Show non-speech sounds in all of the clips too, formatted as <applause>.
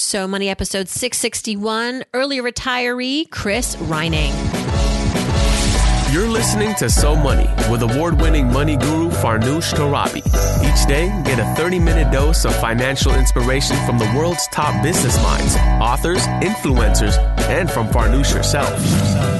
So Money episode 661, early retiree Chris Reining. You're listening to So Money with award winning money guru Farnoosh Torabi. Each day, get a 30 minute dose of financial inspiration from the world's top business minds, authors, influencers, and from Farnoosh herself.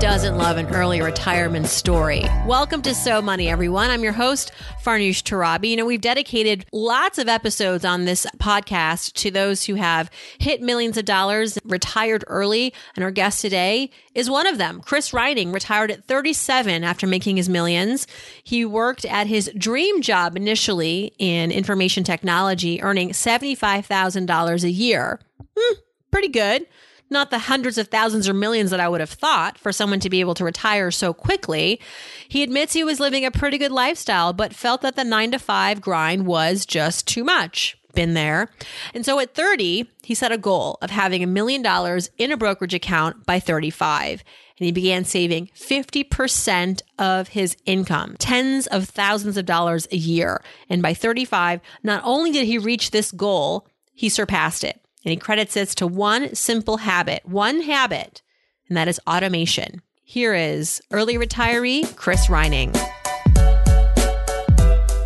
doesn't love an early retirement story? Welcome to So Money, everyone. I'm your host, Farnoosh Torabi. You know, we've dedicated lots of episodes on this podcast to those who have hit millions of dollars, retired early, and our guest today is one of them. Chris Reining retired at 37 after making his millions. He worked at his dream job initially in information technology, earning $75,000 a year. Hmm, pretty good not the hundreds of thousands or millions that I would have thought for someone to be able to retire so quickly. He admits he was living a pretty good lifestyle, but felt that the nine to five grind was just too much. Been there. And so at 30, he set a goal of having a million dollars in a brokerage account by 35 and he began saving 50% of his income, tens of thousands of dollars a year. And by 35, not only did he reach this goal, he surpassed it. And he credits this to one simple habit, one habit, and that is automation. Here is early retiree Chris Reining.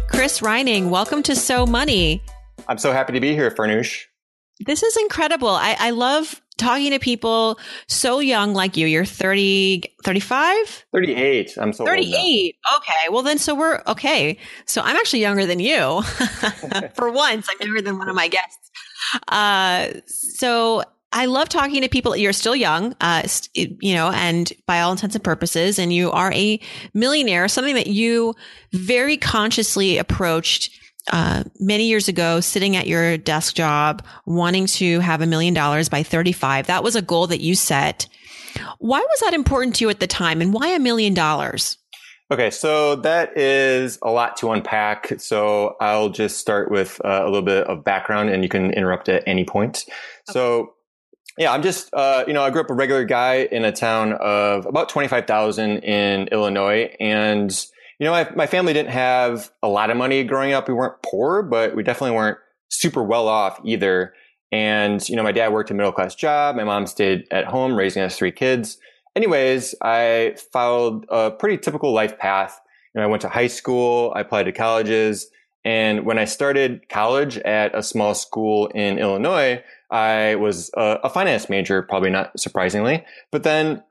Chris Reining, welcome to So Money. I'm so happy to be here, Farnoosh. This is incredible. I, I love talking to people so young like you. You're 30, 35? 38. I'm so 38. Okay. Well, then, so we're okay. So I'm actually younger than you. <laughs> <laughs> For once, I'm younger than one of my guests. Uh, so I love talking to people. You're still young, uh, you know, and by all intents and purposes, and you are a millionaire, something that you very consciously approached uh, many years ago, sitting at your desk job, wanting to have a million dollars by 35. That was a goal that you set. Why was that important to you at the time, and why a million dollars? Okay, so that is a lot to unpack. So I'll just start with uh, a little bit of background and you can interrupt at any point. Okay. So yeah, I'm just, uh, you know, I grew up a regular guy in a town of about 25,000 in Illinois. And, you know, my, my family didn't have a lot of money growing up. We weren't poor, but we definitely weren't super well off either. And, you know, my dad worked a middle class job. My mom stayed at home raising us three kids anyways, I followed a pretty typical life path. You know, I went to high school, I applied to colleges, and when I started college at a small school in Illinois, I was a, a finance major, probably not surprisingly. But then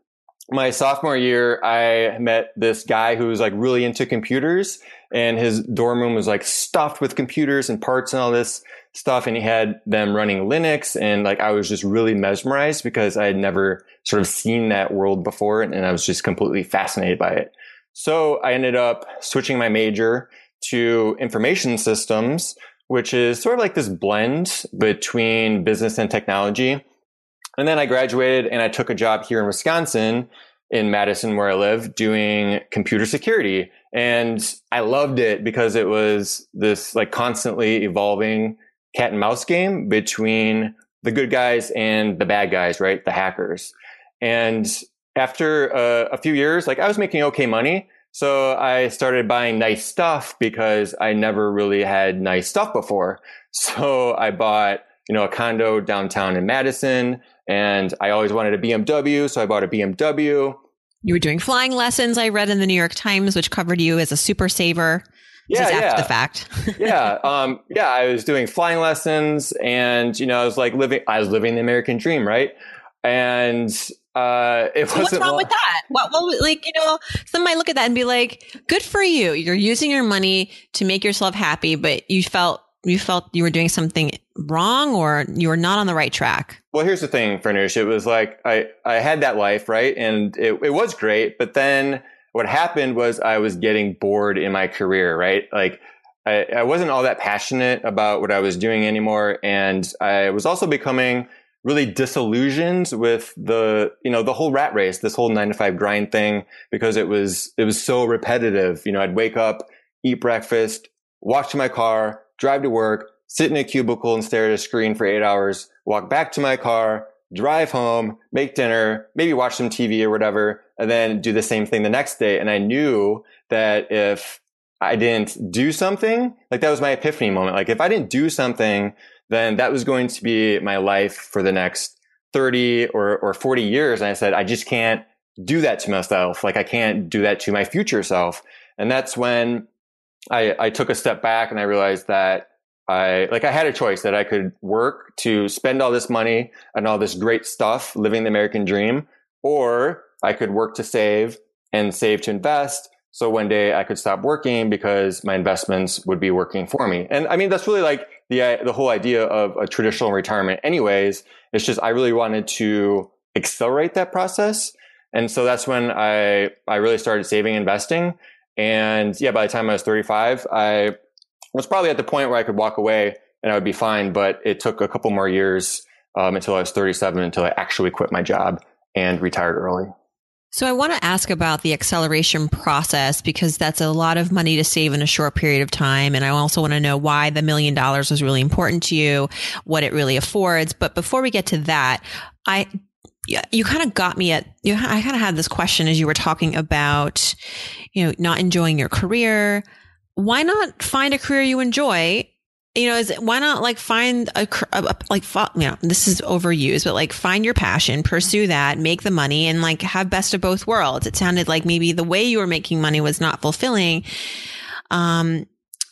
my sophomore year, I met this guy who was like really into computers and his dorm room was like stuffed with computers and parts and all this stuff. And he had them running Linux. And like, I was just really mesmerized because I had never sort of seen that world before. And I was just completely fascinated by it. So I ended up switching my major to information systems, which is sort of like this blend between business and technology. And then I graduated and I took a job here in Wisconsin in Madison, where I live, doing computer security. And I loved it because it was this like constantly evolving cat and mouse game between the good guys and the bad guys, right? The hackers. And after uh, a few years, like I was making okay money. So I started buying nice stuff because I never really had nice stuff before. <laughs> So I bought, you know, a condo downtown in Madison and I always wanted a BMW. So I bought a BMW. You were doing flying lessons. I read in the New York Times, which covered you as a super saver yeah, yeah. after the fact. <laughs> yeah, um, yeah. I was doing flying lessons, and you know, I was like living. I was living the American dream, right? And uh, it so wasn't. What's wrong with that? What, what, like you know, some might look at that and be like, "Good for you. You're using your money to make yourself happy, but you felt you felt you were doing something wrong or you were not on the right track? Well, here's the thing, Farnoosh. It was like I I had that life, right, and it it was great, but then what happened was I was getting bored in my career, right? Like I, I wasn't all that passionate about what I was doing anymore. And I was also becoming really disillusioned with the, you know, the whole rat race, this whole nine to five grind thing, because it was, it was so repetitive. You know, I'd wake up, eat breakfast, walk to my car, drive to work, sit in a cubicle and stare at a screen for eight hours, walk back to my car, drive home, make dinner, maybe watch some TV or whatever, and then do the same thing the next day. And I knew that if I didn't do something, like that was my epiphany moment. Like if I didn't do something, then that was going to be my life for the next 30 or, or 40 years. And I said, I just can't do that to myself. Like I can't do that to my future self. And that's when I, I took a step back and I realized that I like I had a choice that I could work to spend all this money and all this great stuff living the American dream, or I could work to save and save to invest. So one day I could stop working because my investments would be working for me. And I mean, that's really like the, the whole idea of a traditional retirement anyways. It's just, I really wanted to accelerate that process. And so that's when I, I really started saving, investing. And yeah, by the time I was 35, I was probably at the point where I could walk away and I would be fine. But it took a couple more years um, until I was 37 until I actually quit my job and retired early. So I want to ask about the acceleration process because that's a lot of money to save in a short period of time. And I also want to know why the million dollars was really important to you, what it really affords. But before we get to that, I you kind of got me at you. I kind of had this question as you were talking about, you know, not enjoying your career. Why not find a career you enjoy? You know, is why not like find a, a, like you know this is overused, but like find your passion, pursue that, make the money, and like have best of both worlds. It sounded like maybe the way you were making money was not fulfilling. Um,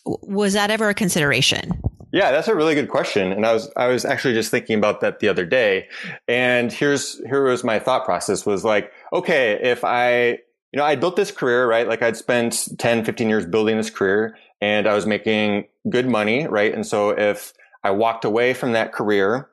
was that ever a consideration? Yeah, that's a really good question. And I was, I was actually just thinking about that the other day. And here's, here was my thought process was like, okay, if I, you know, I built this career, right? Like I'd spent 10, 15 years building this career and I was making good money, right? And so if I walked away from that career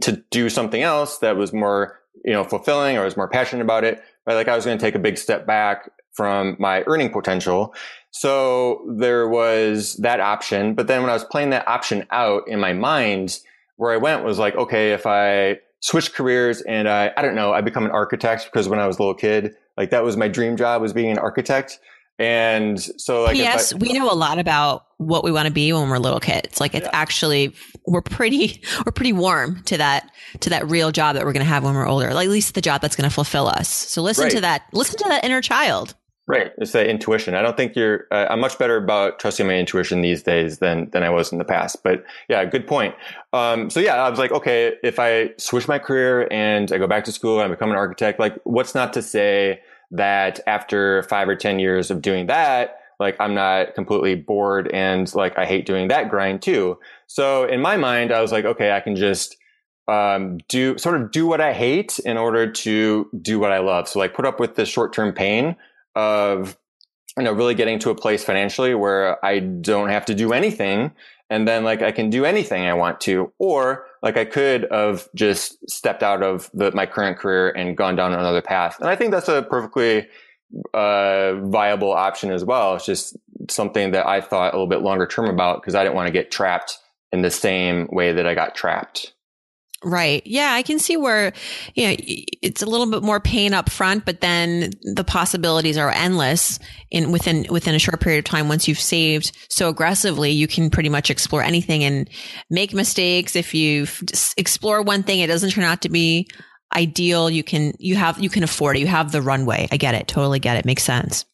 to do something else that was more, you know, fulfilling or was more passionate about it, right? Like I was going to take a big step back from my earning potential. So there was that option. But then when I was playing that option out in my mind, where I went was like, okay, if I switch careers and I, I don't know, I become an architect because when I was a little kid, like that was my dream job was being an architect. And so like, yes, we know a lot about what we want to be when we're little kids. Like it's yeah. actually, we're pretty, <laughs> we're pretty warm to that, to that real job that we're going to have when we're older, like at least the job that's going to fulfill us. So listen right. to that, listen to that inner child. Right. It's that intuition. I don't think you're, uh, I'm much better about trusting my intuition these days than, than I was in the past. But yeah, good point. Um, so yeah, I was like, okay, if I switch my career and I go back to school and I become an architect, like what's not to say that after five or 10 years of doing that, like I'm not completely bored and like I hate doing that grind too. So in my mind, I was like, okay, I can just, um, do sort of do what I hate in order to do what I love. So like put up with the short term pain of you know really getting to a place financially where I don't have to do anything and then like I can do anything I want to or like I could have just stepped out of the, my current career and gone down another path. And I think that's a perfectly uh, viable option as well. It's just something that I thought a little bit longer term about because I didn't want to get trapped in the same way that I got trapped Right. Yeah, I can see where you know it's a little bit more pain up front, but then the possibilities are endless in within within a short period of time. Once you've saved so aggressively, you can pretty much explore anything and make mistakes. If you explore one thing, it doesn't turn out to be ideal. You can you have you can afford it. You have the runway. I get it. Totally get it. Makes sense.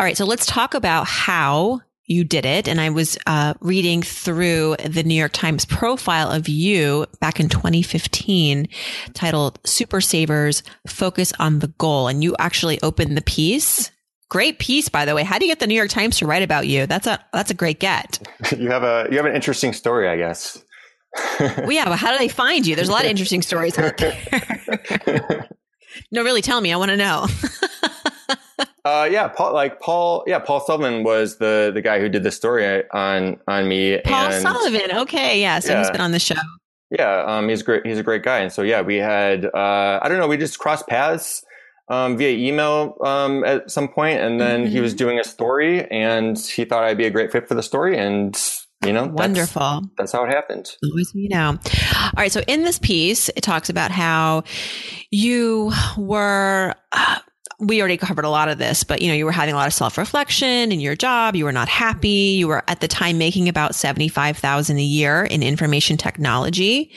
All right. So let's talk about how you did it. And I was uh, reading through the New York Times profile of you back in 2015 titled Super Savers Focus on the Goal. And you actually opened the piece. Great piece, by the way. How do you get the New York Times to write about you? That's a that's a great get. <laughs> you have a you have an interesting story, I guess. well, yeah, but how do they find you? There's a lot of interesting stories out there. <laughs> <laughs> no, really, tell me. I want to know. Uh, yeah, Paul, like Paul, yeah, Paul Sullivan was the the guy who did the story on on me. Paul and, Sullivan, okay, yeah, so yeah. he's been on the show. Yeah, um, he's great. He's a great guy, and so yeah, we had uh, I don't know, we just crossed paths um, via email um, at some point, and then mm-hmm. he was mm-hmm. doing a story, and he thought I'd be a great fit for the story, and you know, wonderful. That's, that's how it happened. Always you know. All right. So in this piece, it talks about how you were. Uh, we already covered a lot of this, but you know, you were having a lot of self-reflection in your job. You were not happy. You were at the time making about 75,000 a year in information technology.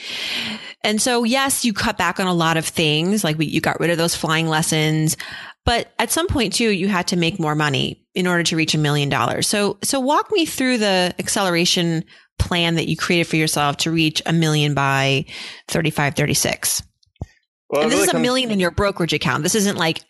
And so, yes, you cut back on a lot of things. Like we, you got rid of those flying lessons, but at some point too, you had to make more money in order to reach a million dollars. So, so walk me through the acceleration plan that you created for yourself to reach a million by 35, 36. Well, and this really is a million in your brokerage account. This isn't like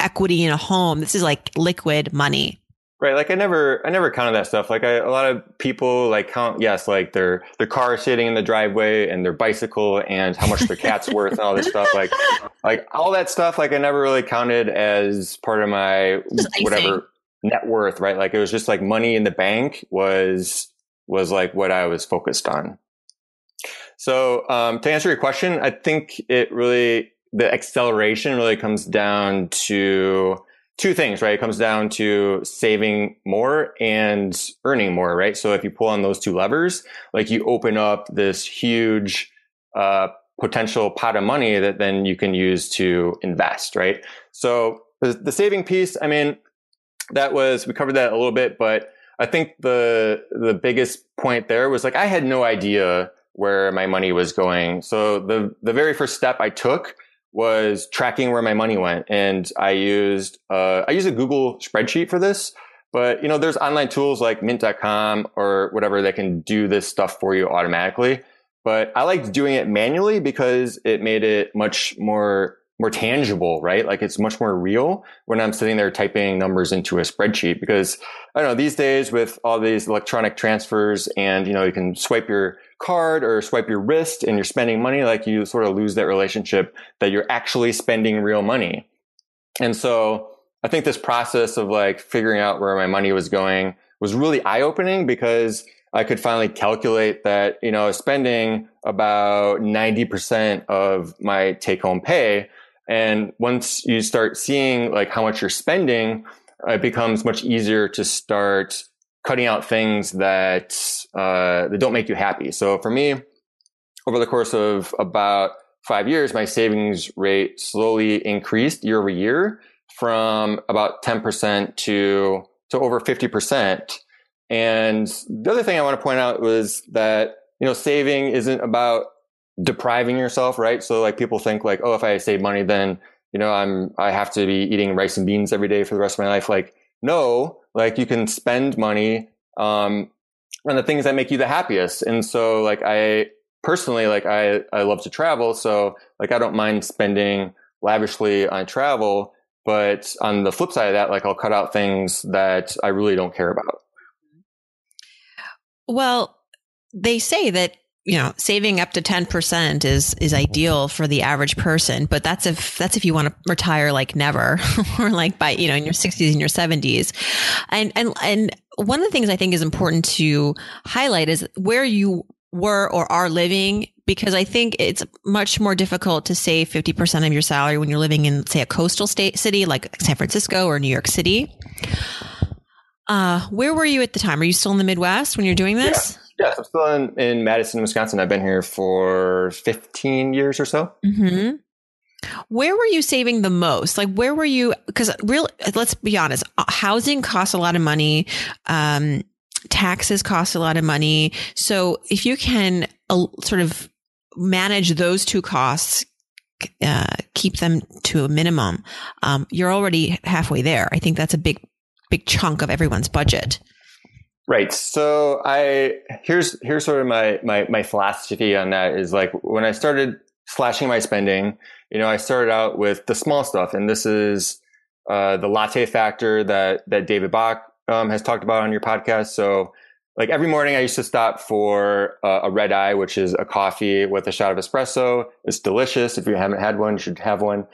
equity in a home. This is like liquid money. Right. Like I never, I never counted that stuff. Like I, a lot of people like count, yes, like their, their car sitting in the driveway and their bicycle and how much their cat's worth and all this stuff. Like, <laughs> like all that stuff, like I never really counted as part of my whatever net worth, right? Like it was just like money in the bank was, was like what I was focused on. So, um, to answer your question, I think it really, the acceleration really comes down to, two things, right? It comes down to saving more and earning more, right? So if you pull on those two levers, like you open up this huge uh, potential pot of money that then you can use to invest, right? So the, the saving piece, I mean, that was we covered that a little bit, but I think the the biggest point there was like I had no idea where my money was going. So the the very first step I took was tracking where my money went. And I used, uh, I use a Google spreadsheet for this. But, you know, there's online tools like mint.com or whatever that can do this stuff for you automatically. But I liked doing it manually because it made it much more more tangible, right? Like it's much more real when I'm sitting there typing numbers into a spreadsheet because I don't know, these days with all these electronic transfers and, you know, you can swipe your card or swipe your wrist and you're spending money, like you sort of lose that relationship that you're actually spending real money. And so I think this process of like figuring out where my money was going was really eye opening because I could finally calculate that, you know, spending about 90% of my take home pay. And once you start seeing like how much you're spending, it becomes much easier to start cutting out things that uh, that don't make you happy. So for me, over the course of about five years, my savings rate slowly increased year over year from about 10% to, to over 50%. And the other thing I want to point out was that, you know, saving isn't about depriving yourself, right? So like people think like, oh, if I save money, then, you know, I'm, I have to be eating rice and beans every day for the rest of my life. Like, no, like you can spend money, um, on the things that make you the happiest. And so like I personally, like I, I love to travel. So like I don't mind spending lavishly on travel. But on the flip side of that, like I'll cut out things that I really don't care about. Well, they say that you know saving up to 10% is is ideal for the average person but that's if that's if you want to retire like never <laughs> or like by you know in your 60s and your 70s and and and one of the things i think is important to highlight is where you were or are living because I think it's much more difficult to save 50% of your salary when you're living in, say, a coastal state city like San Francisco or New York City. Uh, where were you at the time? Are you still in the Midwest when you're doing this? Yeah, I'm still in, in Madison, Wisconsin. I've been here for 15 years or so. Mm-hmm. Where were you saving the most? Like, where were you? Because real, let's be honest, uh, housing costs a lot of money. Um, taxes cost a lot of money. So if you can uh, sort of manage those two costs, uh, keep them to a minimum, um, you're already halfway there. I think that's a big, big chunk of everyone's budget. Right. So I here's here's sort of my my my philosophy on that is like when I started slashing my spending, you know, I started out with the small stuff, and this is uh, the latte factor that that David Bach um, has talked about on your podcast. So, like every morning, I used to stop for uh, a red eye, which is a coffee with a shot of espresso. It's delicious. If you haven't had one, you should have one.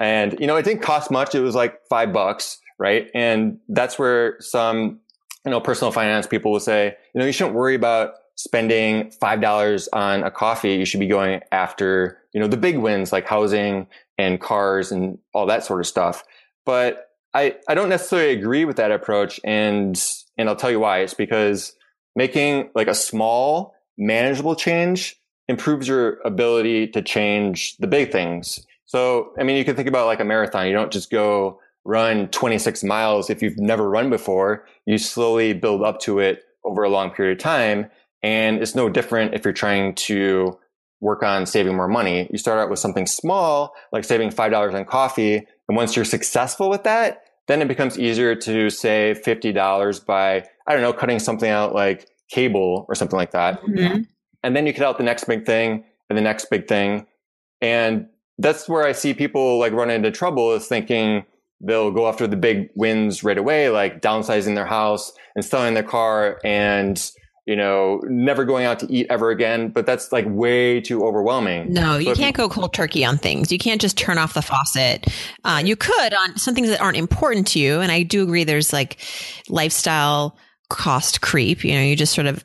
And you know, it didn't cost much. It was like five bucks, right? And that's where some you know personal finance people will say, you know, you shouldn't worry about spending five dollars on a coffee. You should be going after you know the big wins like housing and cars and all that sort of stuff. But I, I don't necessarily agree with that approach. And, and I'll tell you why. It's because making like a small manageable change improves your ability to change the big things. So, I mean, you can think about like a marathon. You don't just go run 26 miles if you've never run before. You slowly build up to it over a long period of time. And it's no different if you're trying to work on saving more money. You start out with something small, like saving $5 on coffee. And once you're successful with that, then it becomes easier to save $50 by, I don't know, cutting something out like cable or something like that. Mm-hmm. And then you cut out the next big thing and the next big thing. And that's where I see people like run into trouble is thinking they'll go after the big wins right away, like downsizing their house and selling their car and you know, never going out to eat ever again. But that's like way too overwhelming. No, you can't go cold turkey on things. You can't just turn off the faucet. Uh, you could on some things that aren't important to you. And I do agree there's like lifestyle cost creep. You know, you just sort of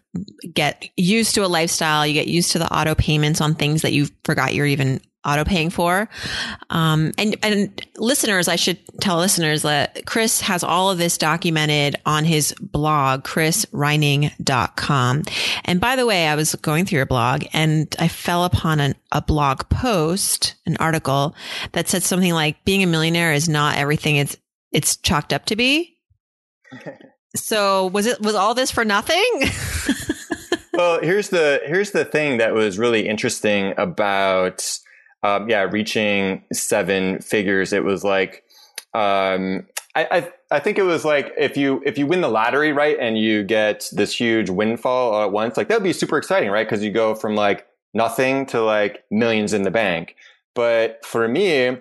get used to a lifestyle. You get used to the auto payments on things that you forgot you're even auto paying for. Um, and, and listeners, I should tell listeners that Chris has all of this documented on his blog, chrisreining.com. And by the way, I was going through your blog and I fell upon an, a blog post, an article that said something like being a millionaire is not everything it's, it's chalked up to be. <laughs> so was it, was all this for nothing? <laughs> well, here's the, here's the thing that was really interesting about um, yeah, reaching seven figures. It was like, um, I, I, I think it was like if you if you win the lottery right and you get this huge windfall all at once, like that would be super exciting, right? Because you go from like nothing to like millions in the bank. But for me,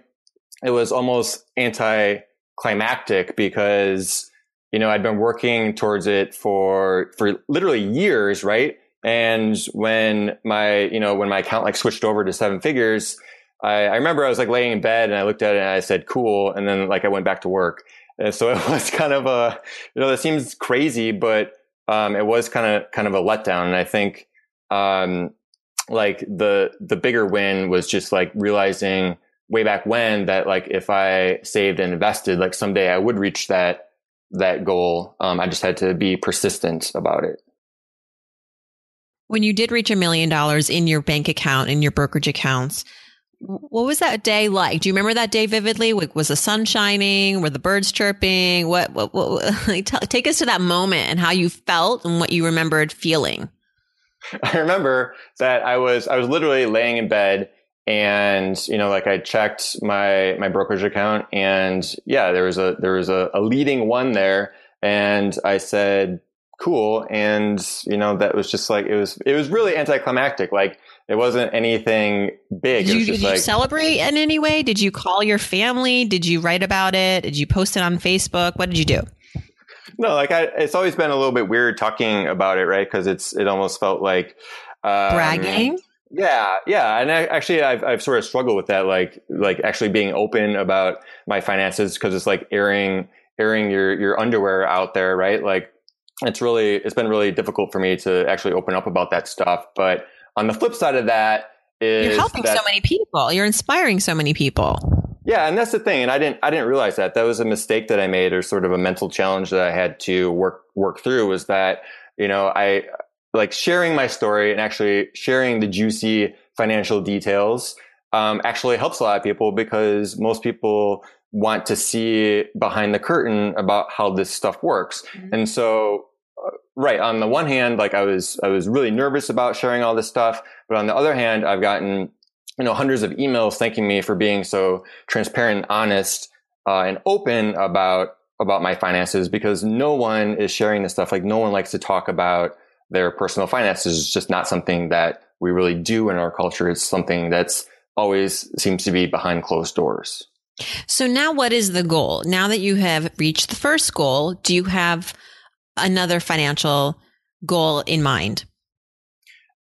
it was almost anticlimactic because you know I'd been working towards it for for literally years, right? And when my, you know, when my account like switched over to seven figures, I, I remember I was like laying in bed and I looked at it and I said, cool. And then like I went back to work. And so <laughs> it was kind of a, you know, that seems crazy, but, um, it was kind of, kind of a letdown. And I think, um, like the, the bigger win was just like realizing way back when that like if I saved and invested, like someday I would reach that, that goal. Um, I just had to be persistent about it. When you did reach a million dollars in your bank account, in your brokerage accounts, what was that day like? Do you remember that day vividly? Was the sun shining? Were the birds chirping? What, what, what <laughs> take us to that moment and how you felt and what you remembered feeling. <laughs> I remember that I was, I was literally laying in bed and, you know, like I checked my, my brokerage account and yeah, there was a, there was a, a leading one there. And I said, cool. And, you know, that was just like, it was, it was really anticlimactic. Like it wasn't anything big. Did, you, did like, you, celebrate in any way? Did you call your family? Did you write about it? Did you post it on Facebook? What did you do? No, like I, it's always been a little bit weird talking about it, right? Because it's it almost felt like um, bragging. Yeah, yeah, and I, actually, I've I've sort of struggled with that, like like actually being open about my finances because it's like airing airing your your underwear out there, right? Like it's really it's been really difficult for me to actually open up about that stuff. But on the flip side of that is you're helping that, so many people. You're inspiring so many people. Yeah, and that's the thing. And I didn't I didn't realize that. That was a mistake that I made or sort of a mental challenge that I had to work work through was that, you know, I like sharing my story and actually sharing the juicy financial details um, actually helps a lot of people because most people want to see behind the curtain about how this stuff works. Mm-hmm. And so, uh, right on the one hand, like I was, I was really nervous about sharing all this stuff, but on the other hand, I've gotten, you know, hundreds of emails thanking me for being so transparent and honest uh, and open about about my finances because no one is sharing this stuff. Like no one likes to talk about their personal finances. It's just not something that we really do in our culture. It's something that's always seems to be behind closed doors. So now what is the goal? Now that you have reached the first goal, do you have another financial goal in mind?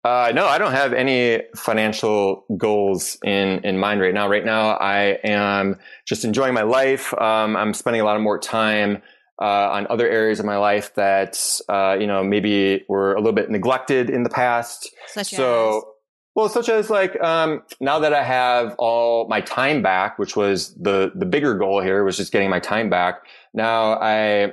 Uh, no, I don't have any financial goals in, in mind right now. Right now, I am just enjoying my life. Um, I'm spending a lot of more time uh, on other areas of my life that uh, you know maybe were a little bit neglected in the past. Such so? Well, such as like um, now that I have all my time back, which was the the bigger goal here was just getting my time back. Now I,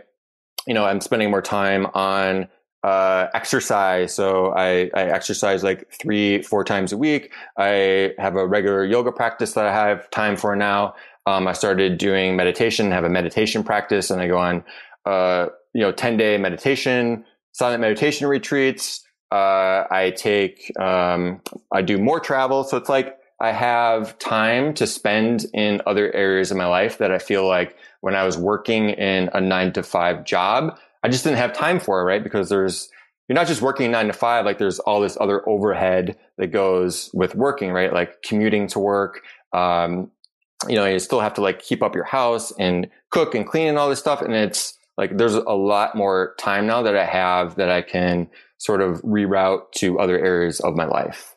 you know, I'm spending more time on uh, exercise. So I, I exercise like three, four times a week. I have a regular yoga practice that I have time for now. Um, I started doing meditation, have a meditation practice, and I go on, uh, you know, ten day meditation, silent meditation retreats. Uh, I take, um, I do more travel. So it's like I have time to spend in other areas of my life that I feel like when I was working in a nine to five job, I just didn't have time for it, right? Because there's, you're not just working nine to five, like there's all this other overhead that goes with working, right? Like commuting to work. Um, you know, you still have to like keep up your house and cook and clean and all this stuff. And it's like, there's a lot more time now that I have that I can sort of reroute to other areas of my life.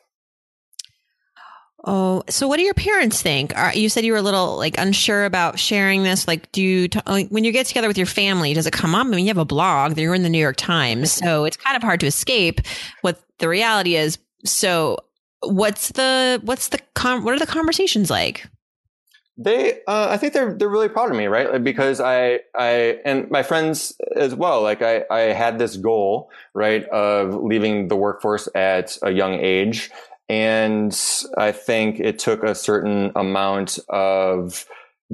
Oh, so what do your parents think? Are, you said you were a little like unsure about sharing this. Like, do you, t- like, when you get together with your family, does it come up? I mean, you have a blog, you're in the New York Times, so it's kind of hard to escape what the reality is. So, what's the, what's the, com- what are the conversations like? They, uh, I think they're they're really proud of me, right? Because I I and my friends as well. Like I I had this goal, right, of leaving the workforce at a young age, and I think it took a certain amount of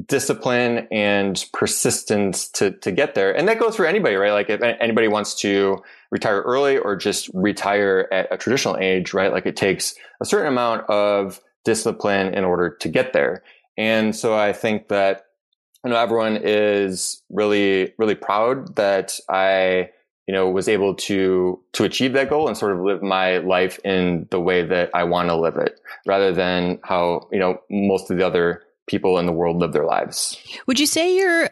discipline and persistence to, to get there. And that goes for anybody, right? Like if anybody wants to retire early or just retire at a traditional age, right? Like it takes a certain amount of discipline in order to get there. And so I think that, you know, everyone is really, really proud that I you know, was able to, to achieve that goal and sort of live my life in the way that I want to live it rather than how, you know, most of the other people in the world live their lives. Would you say you're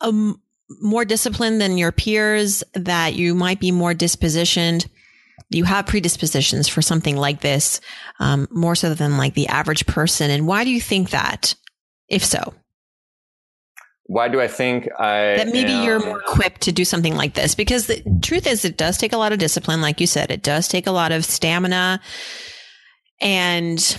um, more disciplined than your peers, that you might be more dispositioned? You have predispositions for something like this, um, more so than like the average person. And why do you think that, if so? why do I think I that maybe am, you're more equipped to do something like this? Because the truth is, it does take a lot of discipline, like you said. It does take a lot of stamina, and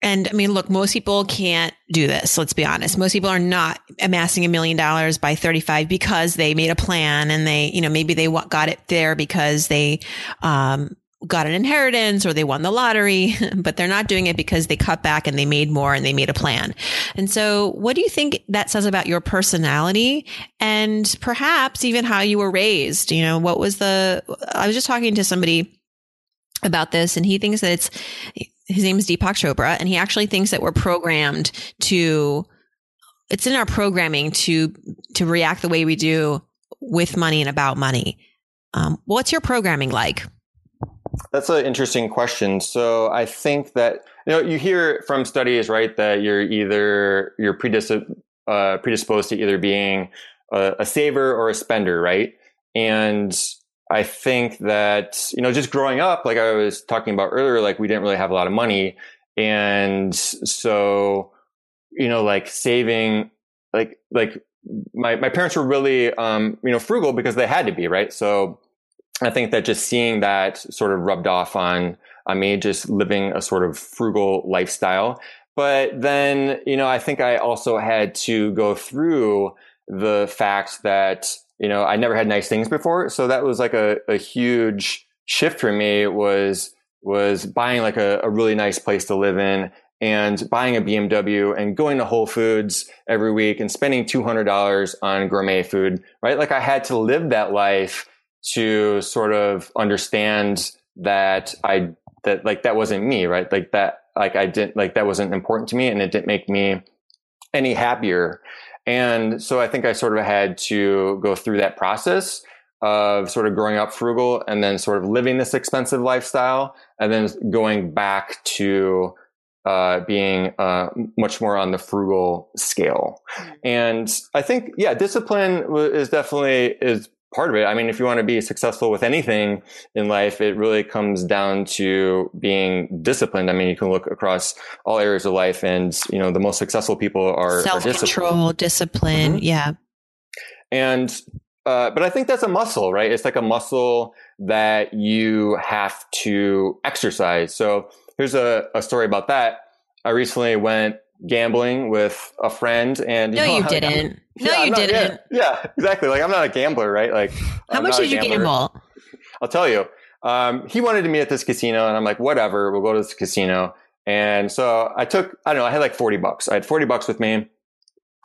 and I mean, look, most people can't do this. Let's be honest. Most people are not amassing a million dollars by 35 because they made a plan and they, you know, maybe they got it there because they um, got an inheritance or they won the lottery, <laughs> but they're not doing it because they cut back and they made more and they made a plan. And so what do you think that says about your personality and perhaps even how you were raised? You know, what was the, I was just talking to somebody about this and he thinks that it's, his name is Deepak Chopra and he actually thinks that we're programmed to, it's in our programming to, to react the way we do with money and about money. Um, what's your programming like? That's an interesting question. So I think that you know you hear from studies right that you're either you're uh, predisposed to either being a, a saver or a spender, right? And I think that you know just growing up, like I was talking about earlier, like we didn't really have a lot of money, and so you know like saving, like like my my parents were really um, you know frugal because they had to be right. So I think that just seeing that sort of rubbed off on, on me, just living a sort of frugal lifestyle. But then, you know, I think I also had to go through the fact that, you know, I never had nice things before. So that was like a, a huge shift for me was, was buying like a, a really nice place to live in and buying a BMW and going to Whole Foods every week and spending $200 on gourmet food, right? Like I had to live that life to sort of understand that I that like that wasn't me, right? Like that like I didn't like that wasn't important to me and it didn't make me any happier. And so I think I sort of had to go through that process of sort of growing up frugal and then sort of living this expensive lifestyle and then going back to uh, being uh, much more on the frugal scale. Mm-hmm. And I think, yeah, discipline is definitely is part of it. I mean, if you want to be successful with anything in life, it really comes down to being disciplined. I mean, you can look across all areas of life and, you know, the most successful people are self-control, discipline. Mm-hmm. Yeah. And, uh, but I think that's a muscle, right? It's like a muscle that you have to exercise. So here's a, a story about that. I recently went gambling with a friend and you no, know, you didn't. <laughs> No, yeah, you not, didn't. Yeah, yeah, exactly. Like I'm not a gambler, right? Like how I'm much did you get gamble? I'll tell you. Um, he wanted to meet at this casino, and I'm like, whatever. We'll go to this casino. And so I took, I don't know, I had like 40 bucks. I had 40 bucks with me.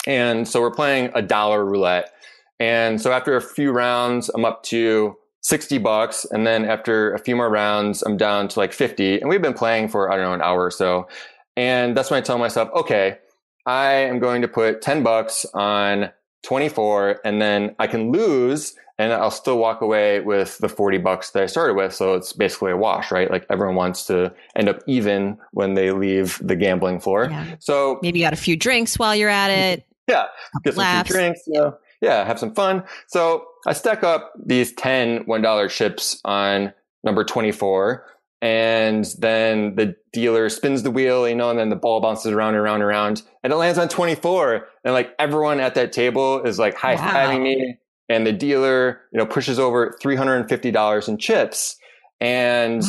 And so we're playing a dollar roulette. And so after a few rounds, I'm up to 60 bucks. And then after a few more rounds, I'm down to like 50. And we've been playing for, I don't know, an hour or so. And that's when I tell myself, okay, I am going to put 10 bucks on 24 and then I can lose and I'll still walk away with the 40 bucks that I started with. So it's basically a wash, right? Like everyone wants to end up even when they leave the gambling floor. Yeah. So maybe you got a few drinks while you're at it. <laughs> Yeah. Get some drinks. You know, yeah. Have some fun. So I stack up these 10 $1 chips on number 24 and then the dealer spins the wheel, you know, and then the ball bounces around and around and around, and it lands on 24. And like everyone at that table is like high fiving wow. me, and the dealer, you know, pushes over $350 in chips. And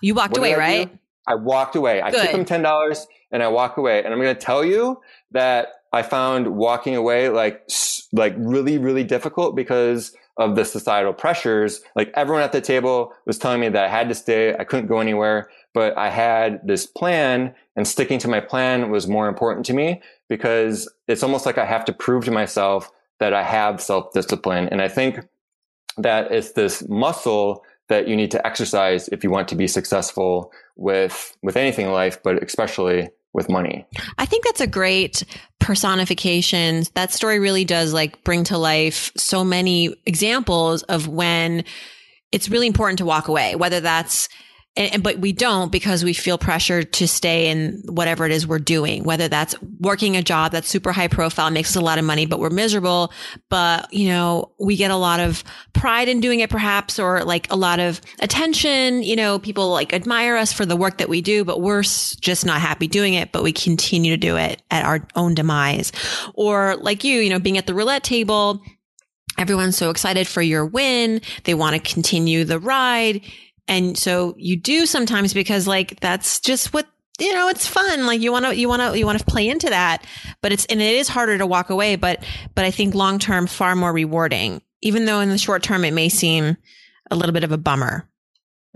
you walked away, I right? Do? I walked away. I took them $10 and I walk away. And I'm going to tell you that I found walking away like, like really, really difficult because of the societal pressures. Like everyone at the table was telling me that I had to stay. I couldn't go anywhere, but I had this plan and sticking to my plan was more important to me because it's almost like I have to prove to myself that I have self discipline. And I think that it's this muscle that you need to exercise if you want to be successful with, with anything in life, but especially with money. I think that's a great personification. That story really does like bring to life so many examples of when it's really important to walk away, whether that's and, but we don't because we feel pressured to stay in whatever it is we're doing, whether that's working a job that's super high profile, makes us a lot of money, but we're miserable. But, you know, we get a lot of pride in doing it perhaps, or like a lot of attention. You know, people like admire us for the work that we do, but we're just not happy doing it, but we continue to do it at our own demise. Or like you, you know, being at the roulette table, everyone's so excited for your win. They want to continue the ride and so you do sometimes because like that's just what you know it's fun. Like you want to you want to you want to play into that but it's and it is harder to walk away but but i think long term far more rewarding. Even though in the short term it may seem a little bit of a bummer.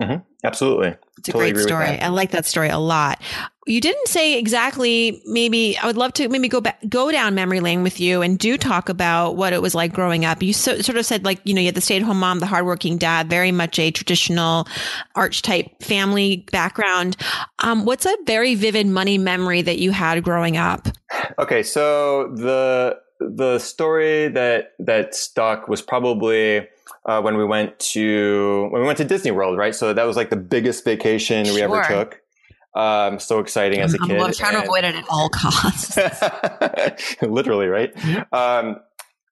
Mm-hmm. absolutely. It's a totally great story. i like that story a lot you didn't say exactly maybe i would love to maybe go back go down memory lane with you and do talk about what it was like growing up you so, sort of said like you know you had the stay-at-home mom the hardworking dad very much a traditional archetype family background um, what's a very vivid money memory that you had growing up okay so the the story that that stuck was probably uh, when we went to when we went to Disney World, right? So that was like the biggest vacation sure. we ever took. Um, so exciting as a kid. I'm trying to avoid it at all costs. <laughs> Literally, right? Um,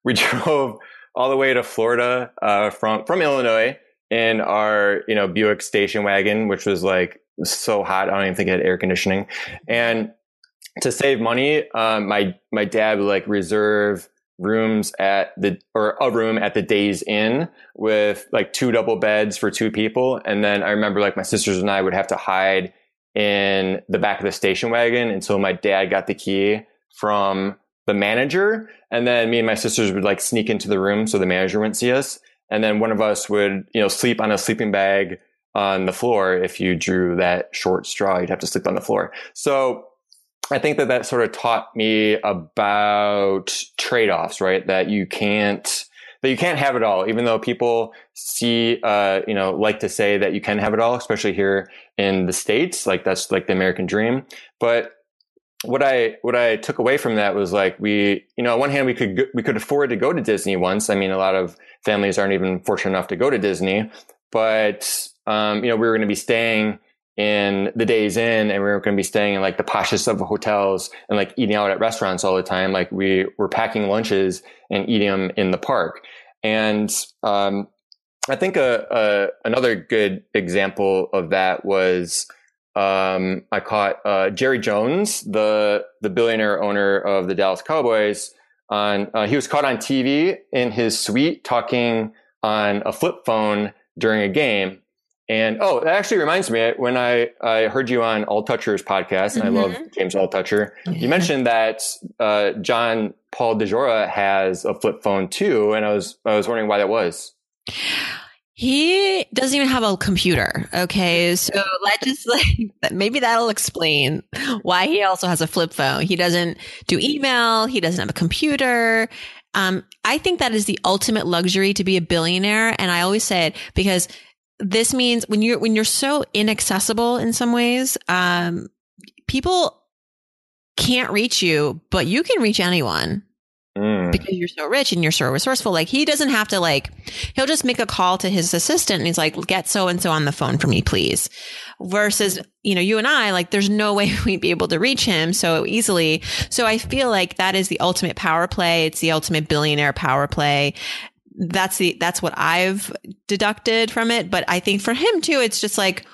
we <laughs> drove all the way to Florida uh, from from Illinois in our you know Buick station wagon, which was like so hot. I don't even think it had air conditioning. And to save money, um, my my dad would like reserve rooms at the or a room at the Days Inn with like two double beds for two people. And then I remember like my sisters and I would have to hide in the back of the station wagon until my dad got the key from the manager. And then me and my sisters would like sneak into the room so the manager wouldn't see us. And then one of us would, you know, sleep on a sleeping bag on the floor. If you drew that short straw, you'd have to sleep on the floor. So I think that that sort of taught me about trade offs, right? That you can't, that you can't have it all, even though people see, uh, you know, like to say that you can have it all, especially here in the States. Like that's like the American dream. But what I, what I took away from that was like, we, you know, on one hand, we could, we could afford to go to Disney once. I mean, a lot of families aren't even fortunate enough to go to Disney, but, um, you know, we were going to be staying in the Days Inn and we were going to be staying in like the poshest of hotels and like eating out at restaurants all the time. Like we were packing lunches and eating them in the park. And, um, I think a, a, another good example of that was, um, I caught, uh, Jerry Jones, the, the billionaire owner of the Dallas Cowboys on, uh, he was caught on TV in his suite talking on a flip phone during a game and oh, that actually reminds me when I, I heard you on Altucher's podcast, and mm-hmm. I love mm-hmm. James Altucher. You mentioned that uh, John Paul DeJoria has a flip phone too, and I was I was wondering why that was. He doesn't even have a computer. Okay. So let's just <laughs> like, maybe that'll explain why he also has a flip phone. He doesn't do email. He doesn't have a computer. Um, I think that is the ultimate luxury to be a billionaire. And I always say it because this means when you're, when you're so inaccessible in some ways, um, people can't reach you, but you can reach anyone. Mm. because you're so rich and you're so resourceful. Like he doesn't have to like, he'll just make a call to his assistant and he's like, get so and so on the phone for me, please. Versus, you know, you and I, like, there's no way <laughs> we'd be able to reach him so easily. So I feel like that is the ultimate power play. It's the ultimate billionaire power play. That's the, that's what I've deducted from it. But I think for him too, it's just like,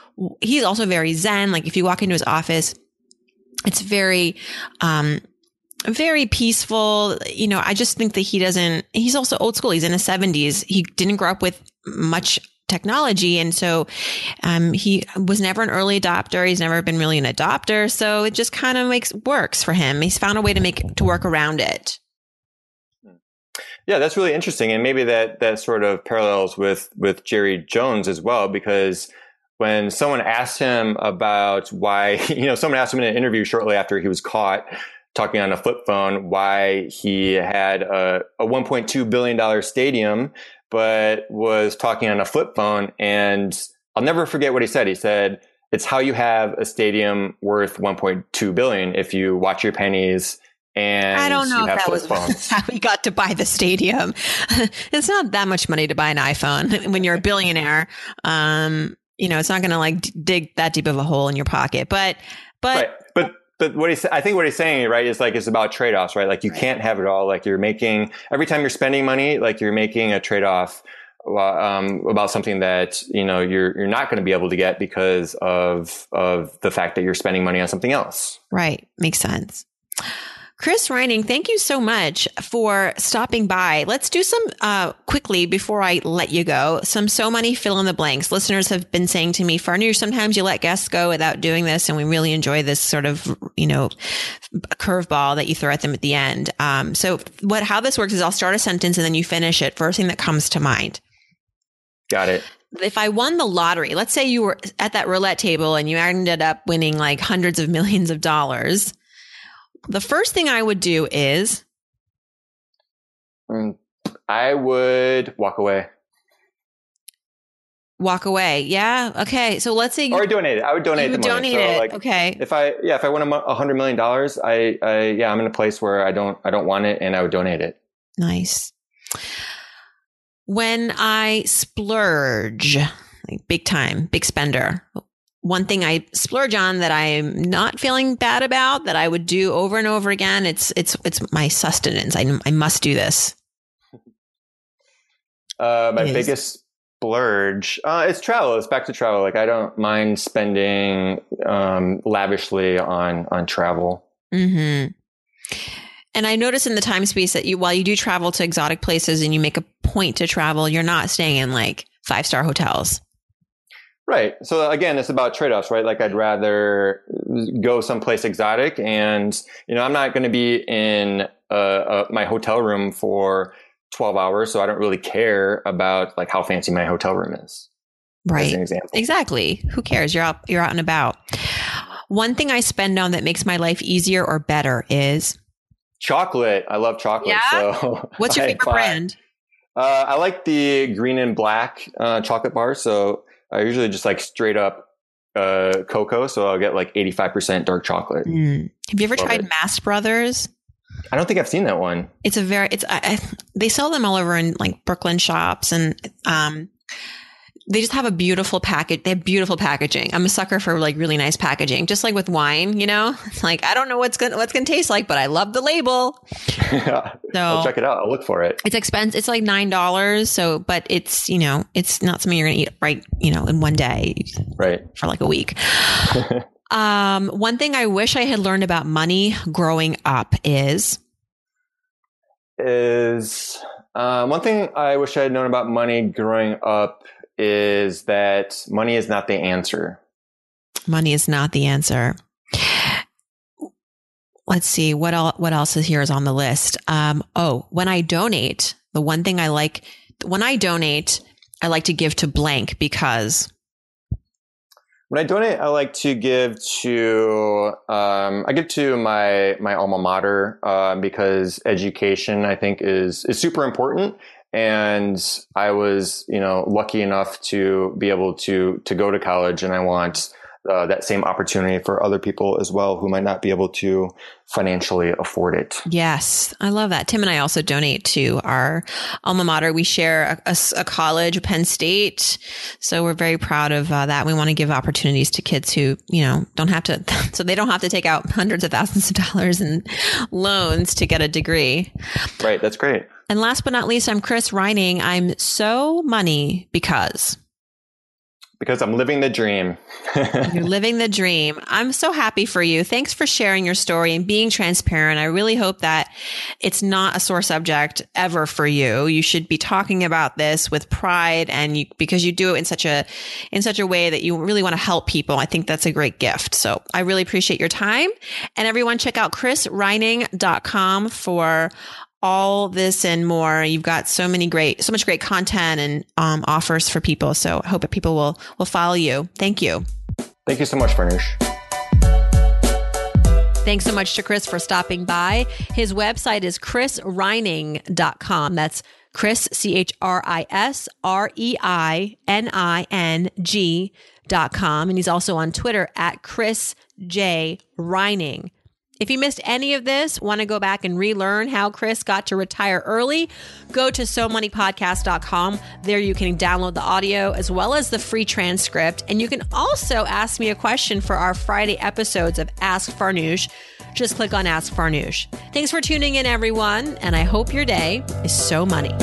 he's also very zen. Like if you walk into his office, it's very, um, very peaceful. You know, I just think that he doesn't, he's also old school. He's in his seventies. He didn't grow up with much technology. And so, um, he was never an early adopter. He's never been really an adopter. So it just kind of makes works for him. He's found a way to make, to work around it. Yeah, that's really interesting. And maybe that, that sort of parallels with, with Jerry Jones as well, because when someone asked him about why, <laughs> you know, someone asked him in an interview shortly after he was caught talking on a flip phone why he had a, a $1.2 billion stadium, but was talking on a flip phone. And I'll never forget what he said. He said, it's how you have a stadium worth 1.2 billion if you watch your pennies and I don't know if that was phones. how we got to buy the stadium. <laughs> it's not that much money to buy an iPhone <laughs> when you're a billionaire. Um, you know, it's not going to like dig that deep of a hole in your pocket, but, but right. But but what he's I think what he's saying right is like it's about trade offs, right? Like you Right. can't have it all. Like you're making every time you're spending money, like you're making a trade off um, about something that you know you're you're not going to be able to get because of of the fact that you're spending money on something else. Right. Makes sense. Chris Reining, thank you so much for stopping by. Let's do some uh, quickly before I let you go. Some so many fill in the blanks. Listeners have been saying to me, Farnoosh, sometimes you let guests go without doing this, and we really enjoy this sort of, you know, curveball that you throw at them at the end. Um, so what how this works is I'll start a sentence and then you finish it. First thing that comes to mind Got it. if I won the lottery, let's say you were at that roulette table and you ended up winning like hundreds of millions of dollars, the first thing I would do is Mm, I would walk away walk away. Yeah. Okay. So let's say you, or donate it. I would donate you the money. donate So, it. like, okay. if I yeah if I won a a hundred million dollars, I, I yeah I'm in a place where I don't I don't want it and I would donate it. Nice. When I splurge, like big time, big spender, one thing I splurge on that I'm not feeling bad about that I would do over and over again, it's it's it's my sustenance. I I must do this. <laughs> Uh, my It is. biggest splurge, uh, it's travel. It's back to travel. Like I don't mind spending um, lavishly on on travel. hmm And I notice in the time space that you, while you do travel to exotic places and you make a point to travel, you're not staying in like five star hotels. Right. So again, it's about trade offs, right? Like I'd rather go someplace exotic, and you know I'm not going to be in uh, uh, my hotel room for 12 hours, so I don't really care about like how fancy my hotel room is. Right. Exactly. Who cares? You're out, you're out and about. One thing I spend on that makes my life easier or better is Chocolate. I love chocolate. Yeah? So <laughs> what's <laughs> your favorite buy- brand? Uh, I like the green and black uh, chocolate bar. So I usually just like straight up uh, cocoa. So I'll get like 85% dark chocolate. Mm. Have you ever Love tried it. Mast Brothers? I don't think I've seen that one. It's a very it's I, I, they sell them all over in like Brooklyn shops and um they just have a beautiful package. They have beautiful packaging. I'm a sucker for like really nice packaging, just like with wine. You know, <laughs> like I don't know what's gonna what's gonna taste like, but I love the label. Yeah, <laughs> I'll So check it out. I'll look for it. it's expensive. It's like nine dollars. So, but it's you know it's not something you're gonna eat right you know in one day Right. for like a week. <laughs> um, one thing I wish I had learned about money growing up is is um, one thing I wish I had known about money growing up is that money is not the answer. money is not the answer. Let's see what else, what else is here is on the list. Um, oh, when I donate, the one thing I like when I donate, I like to give to blank because When I donate, I like to give to um, I give to my my alma mater uh, because education I think is is super important, and I was you know lucky enough to be able to to go to college, and I want uh, that same opportunity for other people as well who might not be able to financially afford it. Yes, I love that. Tim and I also donate to our alma mater. We share a, a, a college, Penn State, so we're very proud of uh, that. We want to give opportunities to kids who you know don't have to, <laughs> so they don't have to take out hundreds of thousands of dollars in loans to get a degree. Right, that's great. And last but not least, I'm Chris Reining. I'm so money because because I'm living the dream. <laughs> You're living the dream. I'm so happy for you. Thanks for sharing your story and being transparent. I really hope that it's not a sore subject ever for you. You should be talking about this with pride and you, because you do it in such a, in such a way that you really want to help people. I think that's a great gift. So I really appreciate your time and everyone check out chrisreining.com for all this and more. You've got so many great, so much great content and um, offers for people. So I hope that people will will follow you. Thank you. Thank you so much, Farnoosh. Thanks so much to Chris for stopping by. His website is chrisreining.com. That's Chris, C H R I S R E I N I N G dot com. And he's also on Twitter at Chris J. Reining. If you missed any of this, want to go back and relearn how Chris got to retire early, go to somoneypodcast.com. There you can download the audio as well as the free transcript. And you can also ask me a question for our Friday episodes of Ask Farnoosh. Just click on Ask Farnoosh. Thanks for tuning in, everyone. And I hope your day is so money.